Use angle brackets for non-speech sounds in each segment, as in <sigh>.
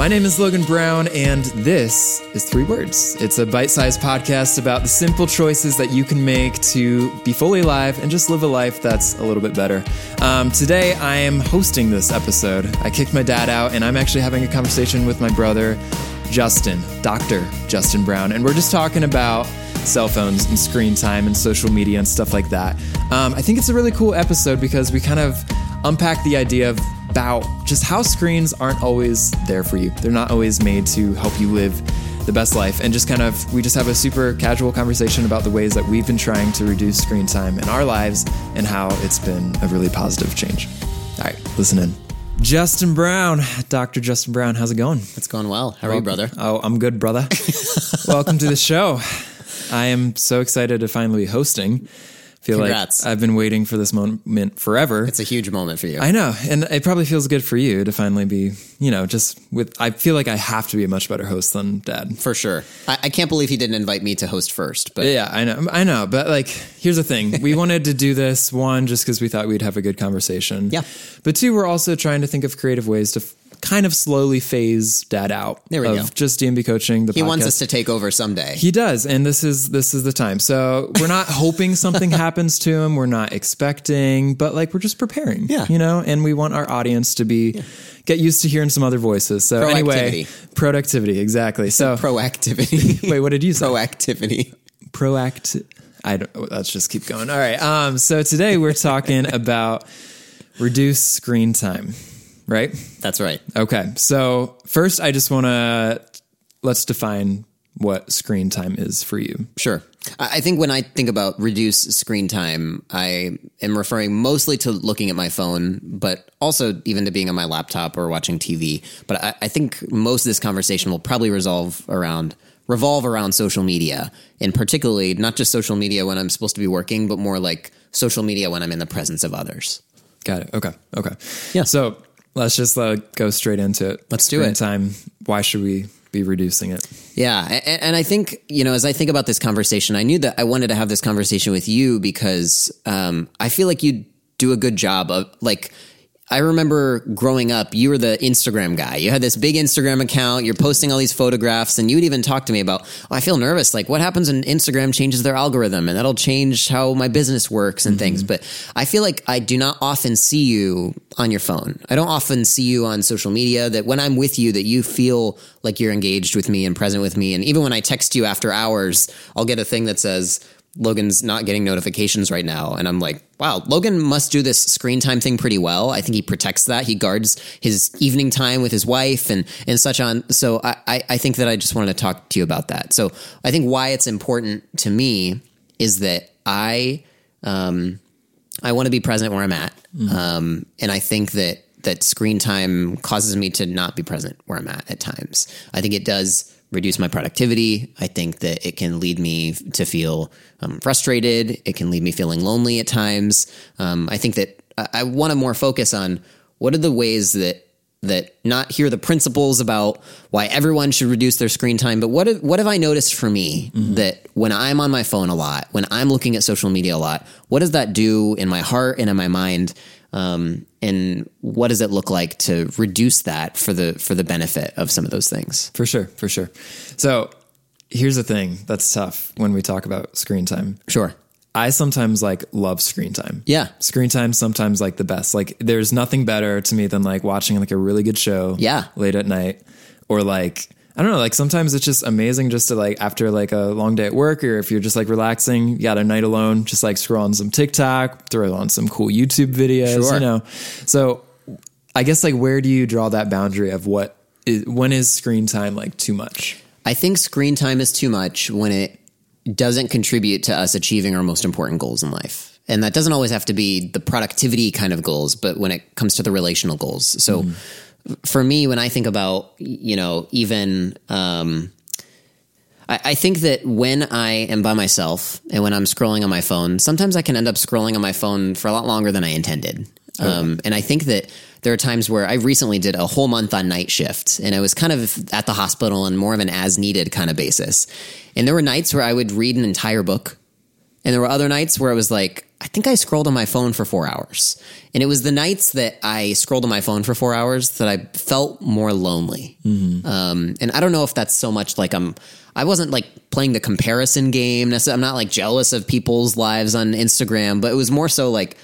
My name is Logan Brown, and this is Three Words. It's a bite sized podcast about the simple choices that you can make to be fully alive and just live a life that's a little bit better. Um, today, I am hosting this episode. I kicked my dad out, and I'm actually having a conversation with my brother, Justin, Dr. Justin Brown, and we're just talking about cell phones and screen time and social media and stuff like that. Um, I think it's a really cool episode because we kind of unpack the idea of about just how screens aren't always there for you. They're not always made to help you live the best life and just kind of we just have a super casual conversation about the ways that we've been trying to reduce screen time in our lives and how it's been a really positive change. All right, listen in. Justin Brown, Dr. Justin Brown, how's it going? It's going well. How are you, brother? Oh, I'm good, brother. <laughs> Welcome to the show. I am so excited to finally be hosting feel Congrats. like I've been waiting for this moment forever. It's a huge moment for you. I know. And it probably feels good for you to finally be, you know, just with, I feel like I have to be a much better host than dad. For sure. I, I can't believe he didn't invite me to host first, but yeah, I know. I know. But like, here's the thing we <laughs> wanted to do this one just because we thought we'd have a good conversation. Yeah. But two, we're also trying to think of creative ways to kind of slowly phase dad out. There we of go. Just DMB coaching. The he podcast. wants us to take over someday. He does, and this is this is the time. So we're not hoping something <laughs> happens to him. We're not expecting, but like we're just preparing. Yeah. you know, and we want our audience to be yeah. get used to hearing some other voices. So anyway, productivity exactly. So <laughs> proactivity. <laughs> wait, what did you say? Proactivity. Proact. I don't. Let's just keep going. All right. Um. So today we're talking about reduce screen time right? That's right. Okay. So, first, I just want to let's define what screen time is for you. Sure. I think when I think about reduce screen time, I am referring mostly to looking at my phone, but also even to being on my laptop or watching TV. But I, I think most of this conversation will probably resolve around revolve around social media, and particularly not just social media when I'm supposed to be working, but more like social media when I'm in the presence of others. Got it. Okay. Okay. Yeah. So let's just uh, go straight into it. Let's do it. Time. Why should we be reducing it? Yeah, and, and, I think you know, as I think about this conversation, I knew that I wanted to have this conversation with you because um, I feel like you do a good job of like I remember growing up, you were the Instagram guy. You had this big Instagram account. You're posting all these photographs, and you would even talk to me about, oh, I feel nervous. Like, what happens when Instagram changes their algorithm, and that'll change how my business works and mm-hmm. things. But I feel like I do not often see you on your phone. I don't often see you on social media. That when I'm with you, that you feel like you're engaged with me and present with me. And even when I text you after hours, I'll get a thing that says, Logan's not getting notifications right now. And I'm like, wow, Logan must do this screen time thing pretty well. I think he protects that. He guards his evening time with his wife and, and such on. So I, I think that I just wanted to talk to you about that. So I think why it's important to me is that I, um, I want to be present where I'm at. Mm-hmm. Um, and I think that, that screen time causes me to not be present where I'm at at times. I think it does reduce my productivity. I think that it can lead me to feel um, frustrated. It can leave me feeling lonely at times. Um, I think that I, I want to more focus on what are the ways that that not hear the principles about why everyone should reduce their screen time, but what have, what have I noticed for me mm-hmm. that when I'm on my phone a lot, when I'm looking at social media a lot, what does that do in my heart and in my mind? Um, and what does it look like to reduce that for the for the benefit of some of those things? For sure, for sure. So here's the thing that's tough when we talk about screen time. Sure. I sometimes like love screen time. Yeah. Screen time sometimes like the best. Like there's nothing better to me than like watching like a really good show. Yeah. Late at night or like I don't know, like sometimes it's just amazing just to like after like a long day at work or if you're just like relaxing, you got a night alone, just like scroll on some TikTok, throw on some cool YouTube videos, sure. you know. So I guess like where do you draw that boundary of what is when is screen time like too much? I think screen time is too much when it doesn't contribute to us achieving our most important goals in life. And that doesn't always have to be the productivity kind of goals, but when it comes to the relational goals. So mm for me, when I think about, you know, even, um, I, I, think that when I am by myself and when I'm scrolling on my phone, sometimes I can end up scrolling on my phone for a lot longer than I intended. Okay. Um, and I think that there are times where I recently did a whole month on night shift and I was kind of at the hospital on more of an as needed kind of basis. And there were nights where I would read an entire book And there were other nights where I was like, I think I scrolled on my phone for four hours. And it was the nights that I scrolled on my phone for four hours that I felt more lonely. Um, and I don't know if that's so much like I'm, I wasn't like playing the comparison game. I'm not like jealous of people's lives on Instagram, but it was more so like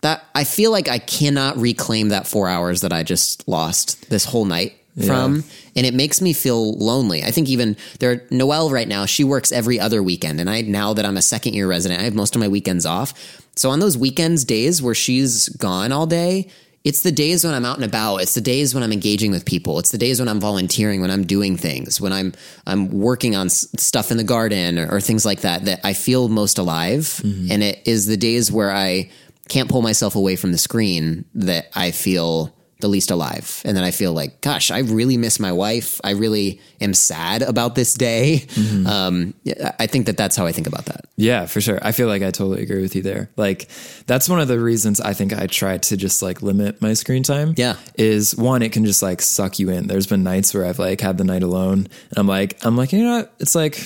that. I feel like I cannot reclaim that four hours that I just lost this whole night from. And it makes me feel lonely. I think even there, Noelle right now, she works every other weekend. And I, now that I'm a second year resident, I have most of my weekends off. So on those weekends, days where she's gone all day, it's the days when I'm out and about. It's the days when I'm engaging with people. It's the days when I'm volunteering, when I'm doing things, when I'm I'm working on s- stuff in the garden or, or things like that. That I feel most alive, mm-hmm. and it is the days where I can't pull myself away from the screen that I feel the least alive. And then I feel like, gosh, I really miss my wife. I really am sad about this day. Um, I think that that's how I think about that. Yeah, for sure. I feel like I totally agree with you there. Like that's one of the reasons I think I try to just like limit my screen time. Yeah. Is one, it can just like suck you in. There's been nights where I've like had the night alone and I'm like, I'm like, you know what? It's like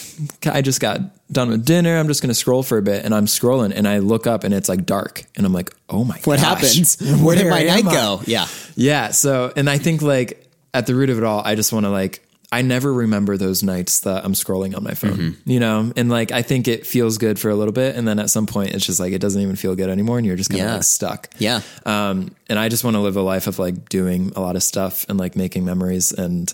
I just got done with dinner. I'm just gonna scroll for a bit and I'm scrolling and I look up and it's like dark and I'm like, oh my God. What gosh, happens? Where did my night I? go? Yeah. Yeah. So, and I think like at the root of it all, I just want to like, I never remember those nights that I'm scrolling on my phone, Mm-hmm. you know? And like, I think it feels good for a little bit. And then at some point, it's just like, it doesn't even feel good anymore. And you're just kind of Yeah. like stuck. Yeah. Um, and I just want to live a life of like doing a lot of stuff and like making memories. And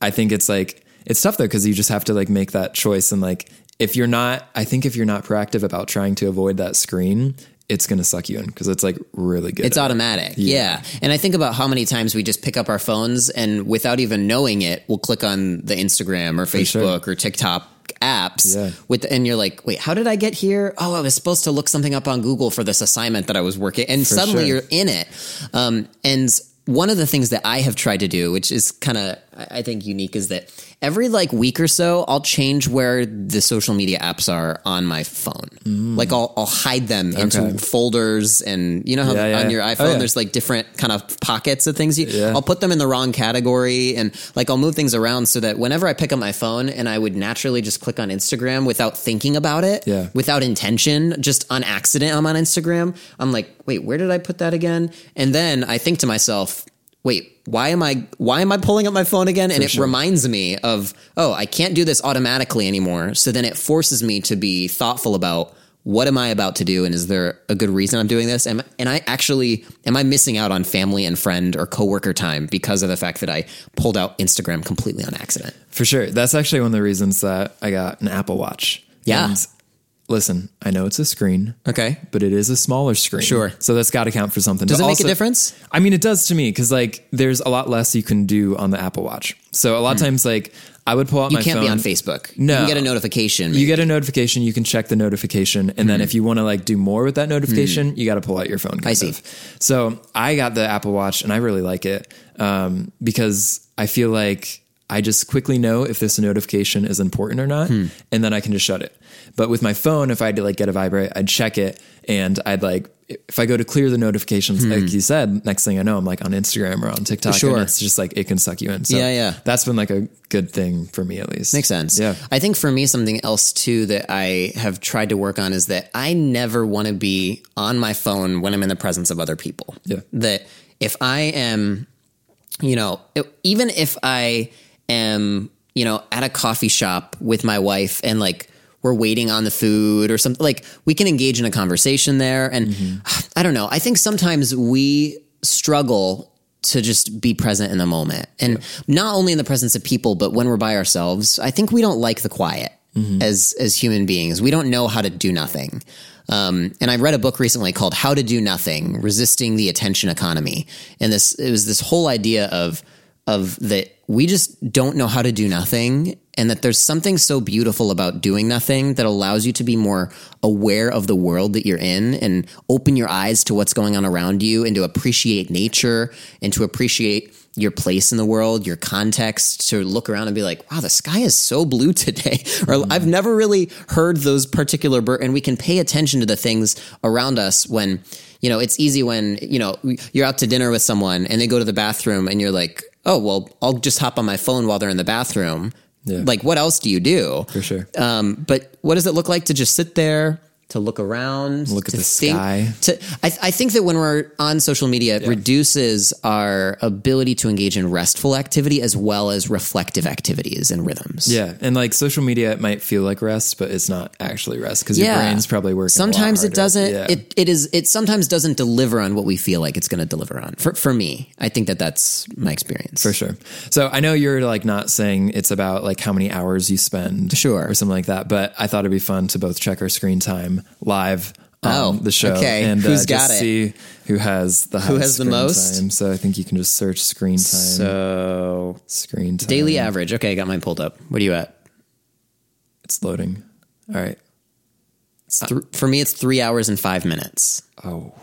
I think it's like, it's tough though, because you just have to like make that choice. And like, if you're not, I think if you're not proactive about trying to avoid that screen, it's going to suck you in because it's like really good. It's at it. automatic. Yeah. And I think about how many times we just pick up our phones and without even knowing it, we'll click on the Instagram or Facebook or TikTok apps Yeah. with and you're like, "Wait, how did I get here? Oh, I was supposed to look something up on Google for this assignment that I was working." And suddenly sure. you're in it. Um, and one of the things that I have tried to do, which is kind of I think unique is that every like week or so I'll change where the social media apps are on my phone. Like I'll I'll hide them into Mm. Folders and you know how Yeah, yeah. on your Oh, iPhone yeah. there's like different kind of pockets of things. You. I'll put them in the wrong category and like I'll move things around so that whenever I pick up my phone and I would naturally just click on Instagram without thinking about it, Yeah. without intention, just on accident, I'm on Instagram. I'm like, wait, where did I put that again? And then I think to myself, wait, why am I why am I pulling up my phone again? And it sure. reminds me of, oh, I can't do this automatically anymore. So then it forces me to be thoughtful about what am I about to do and is there a good reason I'm doing this? Am, and I actually am I missing out on family and friend or coworker time because of the fact that I pulled out Instagram completely on accident? For sure. That's actually one of the reasons that I got an Apple Watch. Yeah. And listen, I know it's a screen, Okay. but it is a smaller screen. Sure. So that's got to count for something. Does But it make a difference? I mean, it does to me because like there's a lot less you can do on the Apple Watch. So a lot of times, like I would pull out Hmm. You my can't be on Facebook. No. You get a notification. You get a notification, you can check the notification, and then if you want to like do more with that notification, you got to pull out your phone. Hmm. I see. of. So I got the Apple Watch, and I really like it um, because I feel like I just quickly know if this notification is important or not, Hmm. and then I can just shut it. But with my phone, if I had to like get a vibrate, I'd check it, and I'd like if I go to clear the notifications, like you said, next thing I know, I'm like on Instagram or on TikTok, Hmm. Sure. and it's just like it can suck you in. So Yeah, yeah. that's been like a good thing for me at least. Makes sense. Yeah. I think for me, something else too that I have tried to work on is that I never want to be on my phone when I'm in the presence of other people. Yeah. That if I am, you know, even if I am, you know, at a coffee shop with my wife and like, we're waiting on the food or something like we can engage in a conversation there. And <sighs> i don't know. I think sometimes we struggle to just be present in the moment. And not only in the presence of people but when we're by ourselves i think we don't like the quiet as as human beings. We don't know how to do nothing. Um, and I read a book recently called "How to Do Nothing: Resisting the Attention Economy," and this it was this whole idea of of that we just don't know how to do nothing and that there's something so beautiful about doing nothing that allows you to be more aware of the world that you're in and open your eyes to what's going on around you and to appreciate nature and to appreciate your place in the world, your context, to look around and be like, wow, the sky is so blue <laughs> today. or mm-hmm. I've never really heard those particular birds. And we can pay attention to the things around us when, you know, it's easy when, you know, you're out to dinner with someone and they go to the bathroom and you're like, oh, well, I'll just hop on my phone while they're in the bathroom. Yeah. Like, what else do you do? For sure. Um, but what does it look like to just sit there, to look around, Look at the think- sky. To I, I think that when we're on social media, it reduces our ability to engage in restful activity as well as reflective activities and rhythms. Yeah, and like social media, it might feel like rest, but it's not actually rest because your brain's probably working. Sometimes it doesn't. Yeah. It it is. It sometimes doesn't deliver on what we feel like it's going to deliver on. For for me, I think that that's my experience. For sure. So I know you're like not saying it's about like how many hours you spend, Sure. or something like that. But I thought it'd be fun to both check our screen time live on Oh, the show okay. and Who's uh, got just it? see who has the Who has the most? Time. So I think you can just search screen time. So screen time. daily average. Okay, I got mine pulled up. What are you at? It's loading. All right. Th- for me, it's three hours and five minutes. Oh.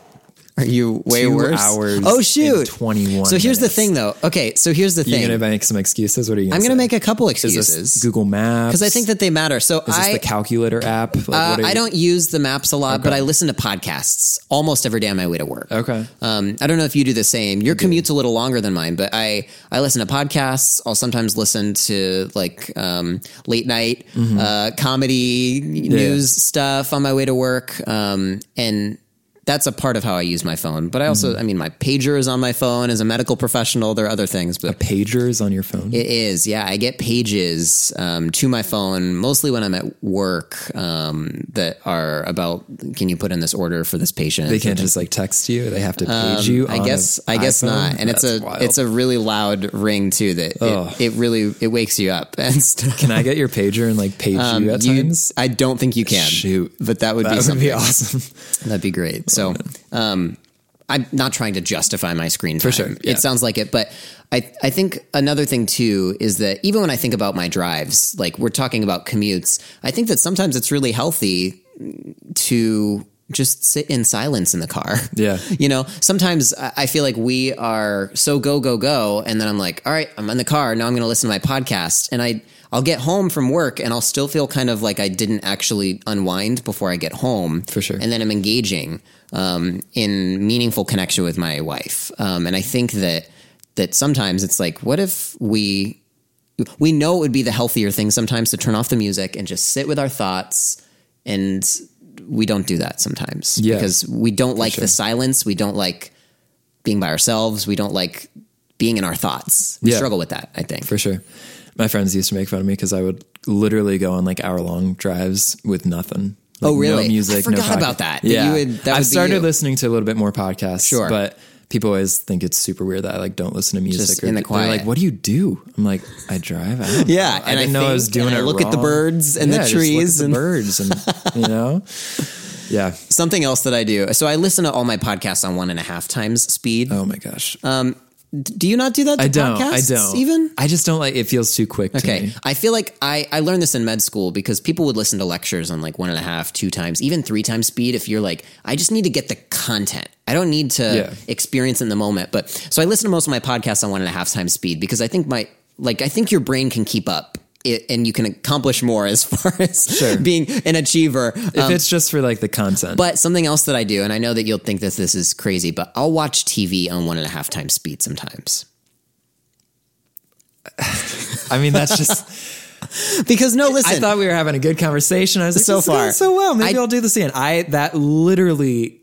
Are you way Two worse? hours Oh shoot! 21 So here's the thing, though. Okay, so here's the thing. You're gonna make some excuses. What are you? Gonna I'm going to say? make a couple Is this excuses Google Maps because I think that they matter. So is this I the calculator app? Like, uh, what are I don't use the maps a lot, but I listen to podcasts almost every day on my way to work. Okay. Um, I don't know if you do the same. Your commute's a little longer than mine, but I I listen to podcasts. I'll sometimes listen to like um, late night Mm-hmm. uh, comedy news stuff on my way to work, um, and that's a part of how I use my phone. But I also, Mm-hmm. I mean, my pager is on my phone as a medical professional. There are other things, but pager is on your phone. it is, yeah. I get pages um, to my phone mostly when I'm at work um, that are about. Can you put in this order for this patient? they can't just like text you. They have to page you. Um, I guess a I guess iPhone? not, and it's a wild. it's a really loud ring too that Ugh. it, it really it wakes you up and stuff. Can I get your pager and like page you at You- times? I don't think you can. Shoot. but that would That be would something. be <laughs> awesome. That'd be great. So, um, I'm not trying to justify my screen time. For sure, yeah. It sounds like it, but I, I think another thing too is that even when I think about my drives, like we're talking about commutes, I think that sometimes it's really healthy to just sit in silence in the car. Yeah. <laughs> You know, sometimes I I feel like we are so go, go, go. And then I'm like, all right, I'm in the car. Now I'm going to listen to my podcast. And I, I'll get home from work and I'll still feel kind of like I didn't actually unwind before I get home. For sure. And then I'm engaging um, in meaningful connection with my wife. Um, and I think that that sometimes it's like, what if we we know it would be the healthier thing sometimes to turn off the music and just sit with our thoughts and we don't do that sometimes Yeah. because we don't like the silence we don't like being by ourselves we don't like being in our thoughts we Yeah. struggle with that i think For sure. My friends used to make fun of me because I would literally go on like hour long drives with nothing. Like, Oh, really? No music. I forgot no about that, that Yeah. you would- that I've started you. listening to a little bit more podcasts. Sure. But people always think it's super weird that I like don't listen to music. Just or in the they're quiet. like, what do you do? I'm like, I drive. I <laughs> Yeah, know. And I didn't know I was doing and I it look at the birds and the Yeah, at trees the and- <laughs> birds and you know, yeah. something else that i do so i listen to all my podcasts on one and a half times speed Oh my gosh. Um, do you not do that to I don't. I don't. even I just don't like. It feels too quick. To Okay. I feel like I, I learned this in med school because people would listen to lectures on like one and a half, two times, even three times speed. If you're like, I just need to get the content. I don't need to Yeah. experience in the moment. But so I listen to most of my podcasts on one and a half times speed because I think my, like, I think your brain can keep up it, and you can accomplish more as <laughs> far as Sure. being an achiever. If Um, it's just for like the content, but something else that I do, and I know that you'll think that this is crazy, but I'll watch TV on one and a half times speed sometimes. <laughs> I mean, that's just. <laughs> Because no, listen, I thought we were having a good conversation. I was like, So this is going far. so well. Maybe I, will do this again. I that literally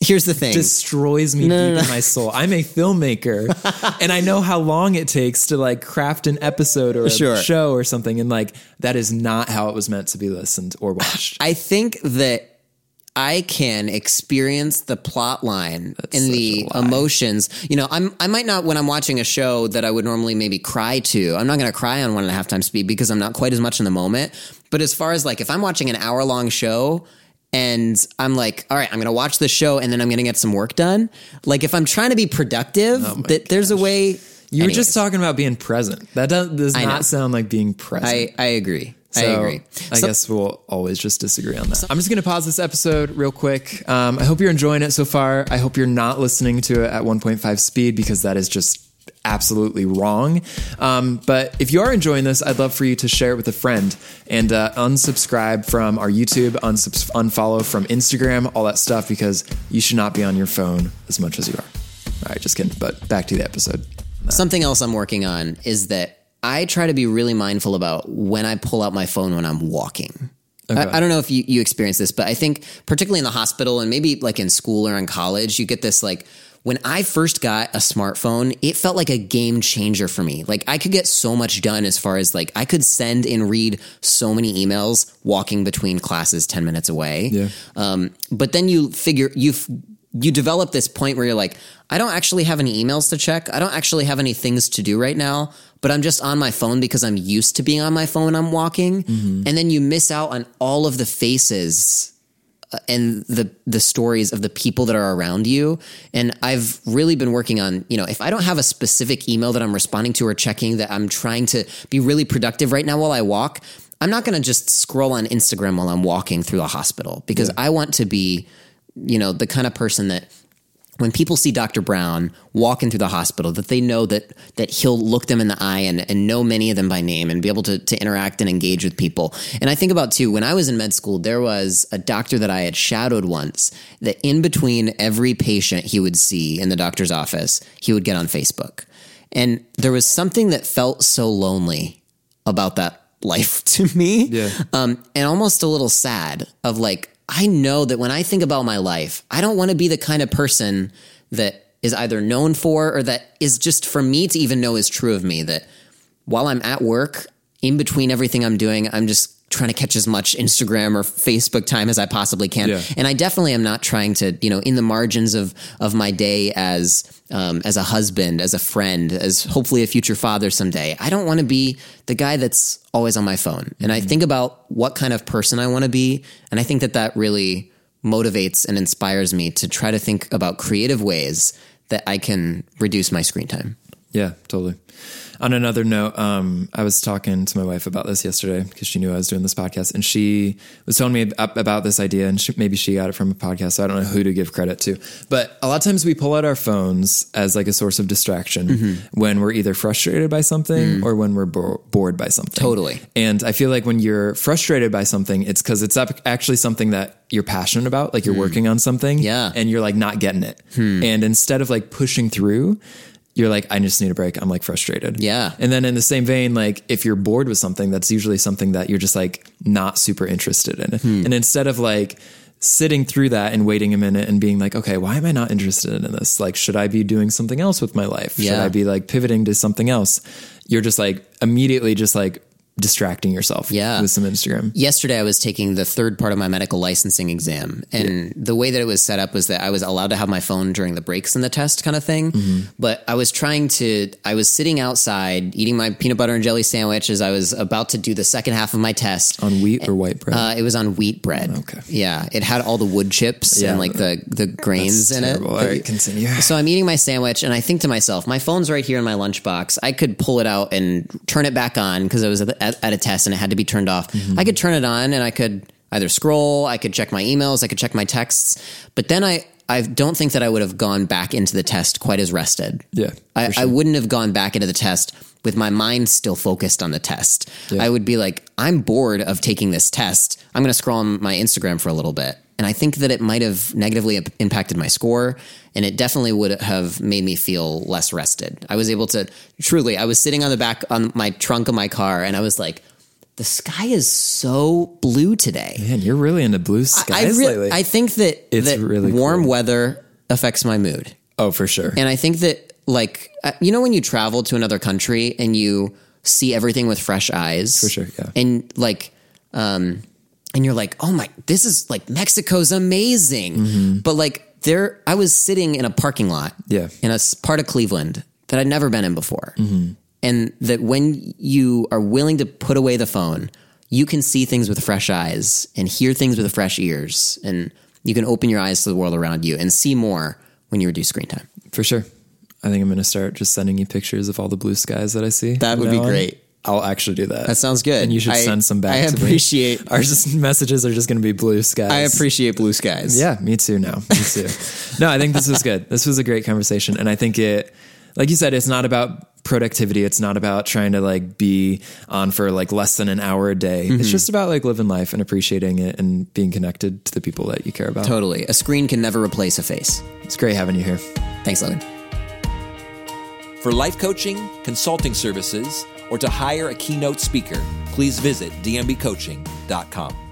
here's the thing. destroys me No, no, deep no. in my soul. I'm a filmmaker, <laughs> and I know how long it takes to like craft an episode or a Sure. show or something, and like that is not how it was meant to be listened or watched. <sighs> I think that I can experience the plot line and the emotions. You know, I'm I might not when I'm watching a show that I would normally maybe cry to. I'm not going to cry on one and a half times speed because I'm not quite as much in the moment. But as far as like if I'm watching an hour long show. And I'm like, all right, I'm going to watch the show and then I'm going to get some work done. Like, if I'm trying to be productive, that there's a way. Oh You were just talking about being present. That does, does not sound like being present. I, I agree. I So, agree. I So- guess we'll always just disagree on that. I'm just going to pause this episode real quick. Um, I hope you're enjoying it so far. I hope you're not listening to it at 1.5 speed because that is just absolutely wrong. Um, but if you are enjoying this, I'd love for you to share it with a friend and uh, unsubscribe from our YouTube, unsubs- unfollow from Instagram, all that stuff because you should not be on your phone as much as you are. All right, just kidding. But back to the episode. Something else I'm working on is that I try to be really mindful about when I pull out my phone when I'm walking. I, I don't know if you, you experience this, but I think particularly in the hospital and maybe like in school or in college, you get this like when I first got a smartphone, it felt like a game changer for me. Like I could get so much done as far as like I could send and read so many emails walking between classes 10 minutes away. Yeah. Um, but then you figure you you develop this point where you're like, I don't actually have any emails to check. I don't actually have any things to do right now, but I'm just on my phone because I'm used to being on my phone I'm walking. And then you miss out on all of the faces Uh, and the the stories of the people that are around you. And I've really been working on, you know, if I don't have a specific email that I'm responding to or checking that I'm trying to be really productive right now while I walk, I'm not going to just scroll on Instagram while I'm walking through a hospital because I want to be, you know, the kind of person that when people see Dr. Brown walking through the hospital, that they know that that he'll look them in the eye and, and know many of them by name and be able to, to interact and engage with people. And I think about too, when I was in med school, there was a doctor that I had shadowed once that in between every patient he would see in the doctor's office, he would get on Facebook. And there was something that felt so lonely about that life <laughs> to me. Yeah. Um, and almost a little sad of like, I know that when I think about my life, I don't want to be the kind of person that is either known for or that is just for me to even know is true of me that while I'm at work, in between everything I'm doing, I'm just trying to catch as much Instagram or Facebook time as I possibly can. Yeah. And I definitely am not trying to, you know, in the margins of of my day as um, as a husband, as a friend, as hopefully a future father someday. I don't want to be the guy that's always on my phone. And I think about what kind of person I want to be, and I think that that really motivates and inspires me to try to think about creative ways that I can reduce my screen time. Yeah, totally. On another note, um, I was talking to my wife about this yesterday because she knew I was doing this podcast, and she was telling me ab- about this idea, and she, maybe she got it from a podcast. So I don't know who to give credit to, but a lot of times we pull out our phones as like a source of distraction Mm-hmm. when we're either frustrated by something Mm. or when we're bo- bored by something. Totally. And I feel like when you're frustrated by something, it's because it's up- actually something that you're passionate about, like you're working on something, Hmm. Yeah. and you're like not getting it. And instead of like pushing through, you're like, I just need a break. I'm like frustrated. Yeah. And then in the same vein, like if you're bored with something, that's usually something that you're just like not super interested in. Hmm. And instead of like sitting through that and waiting a minute and being like, okay, why am I not interested in this? Like, should I be doing something else with my life? Should I be like pivoting to something else? You're just like immediately just like distracting yourself Yeah. with some Instagram. Yesterday, I was taking the third part of my medical licensing exam, and the way that it was set up was that I was allowed to have my phone during the breaks in the test, kind of thing. Mm-hmm. But I was trying to, I was sitting outside eating my peanut butter and jelly sandwich as I was about to do the second half of my test. On wheat or white bread? Uh, it was on wheat bread. Okay. Yeah, it had all the wood chips Yeah. and like the the grains in terrible. it. All right, continue. So I'm eating my sandwich and I think to myself, my phone's right here in my lunchbox. I could pull it out and turn it back on because I was at, at, at a test and it had to be turned off. Mm-hmm. I could turn it on and I could either scroll, I could check my emails, I could check my texts. But then I, I don't think that I would have gone back into the test quite as rested. Yeah, I, sure. I wouldn't have gone back into the test with my mind still focused on the test. I would be like, I'm bored of taking this test. I'm going to scroll on my Instagram for a little bit. And I think that it might have negatively impacted my score. And it definitely would have made me feel less rested. I was able to truly, I was sitting on the back on my trunk of my car and I was like, the sky is so blue today. Man, you're really into blue I, skies re- lately. I think that, It's that really warm cool. weather affects my mood. oh, for sure. And I think that, like, uh, you know, when you travel to another country and you see everything with fresh eyes, For sure, yeah. and like, um, and you're like, oh my, this is like Mexico's amazing, Mm-hmm. but like, there, I was sitting in a parking lot, Yeah. in a part of Cleveland that I'd never been in before, Mm-hmm. and that when you are willing to put away the phone, you can see things with fresh eyes and hear things with fresh ears, and you can open your eyes to the world around you and see more when you reduce screen time. For sure. I think I'm going to start just sending you pictures of all the blue skies that I see. That would be on. great. I'll actually do that. That sounds good. And you should I- send some back. I to me. appreciate- Our just messages are just going to be blue skies. I appreciate blue skies. Yeah, me too. Now, me too. <laughs> no, I think this was good. This was a great conversation, and I think it, like you said, it's not about productivity. It's not about trying to like be on for like less than an hour a day. Mm-hmm. It's just about like living life and appreciating it and being connected to the people that you care about. Totally. A screen can never replace a face. It's great having you here. Thanks, Logan. For life coaching, consulting services, or to hire a keynote speaker, please visit dmbcoaching.com.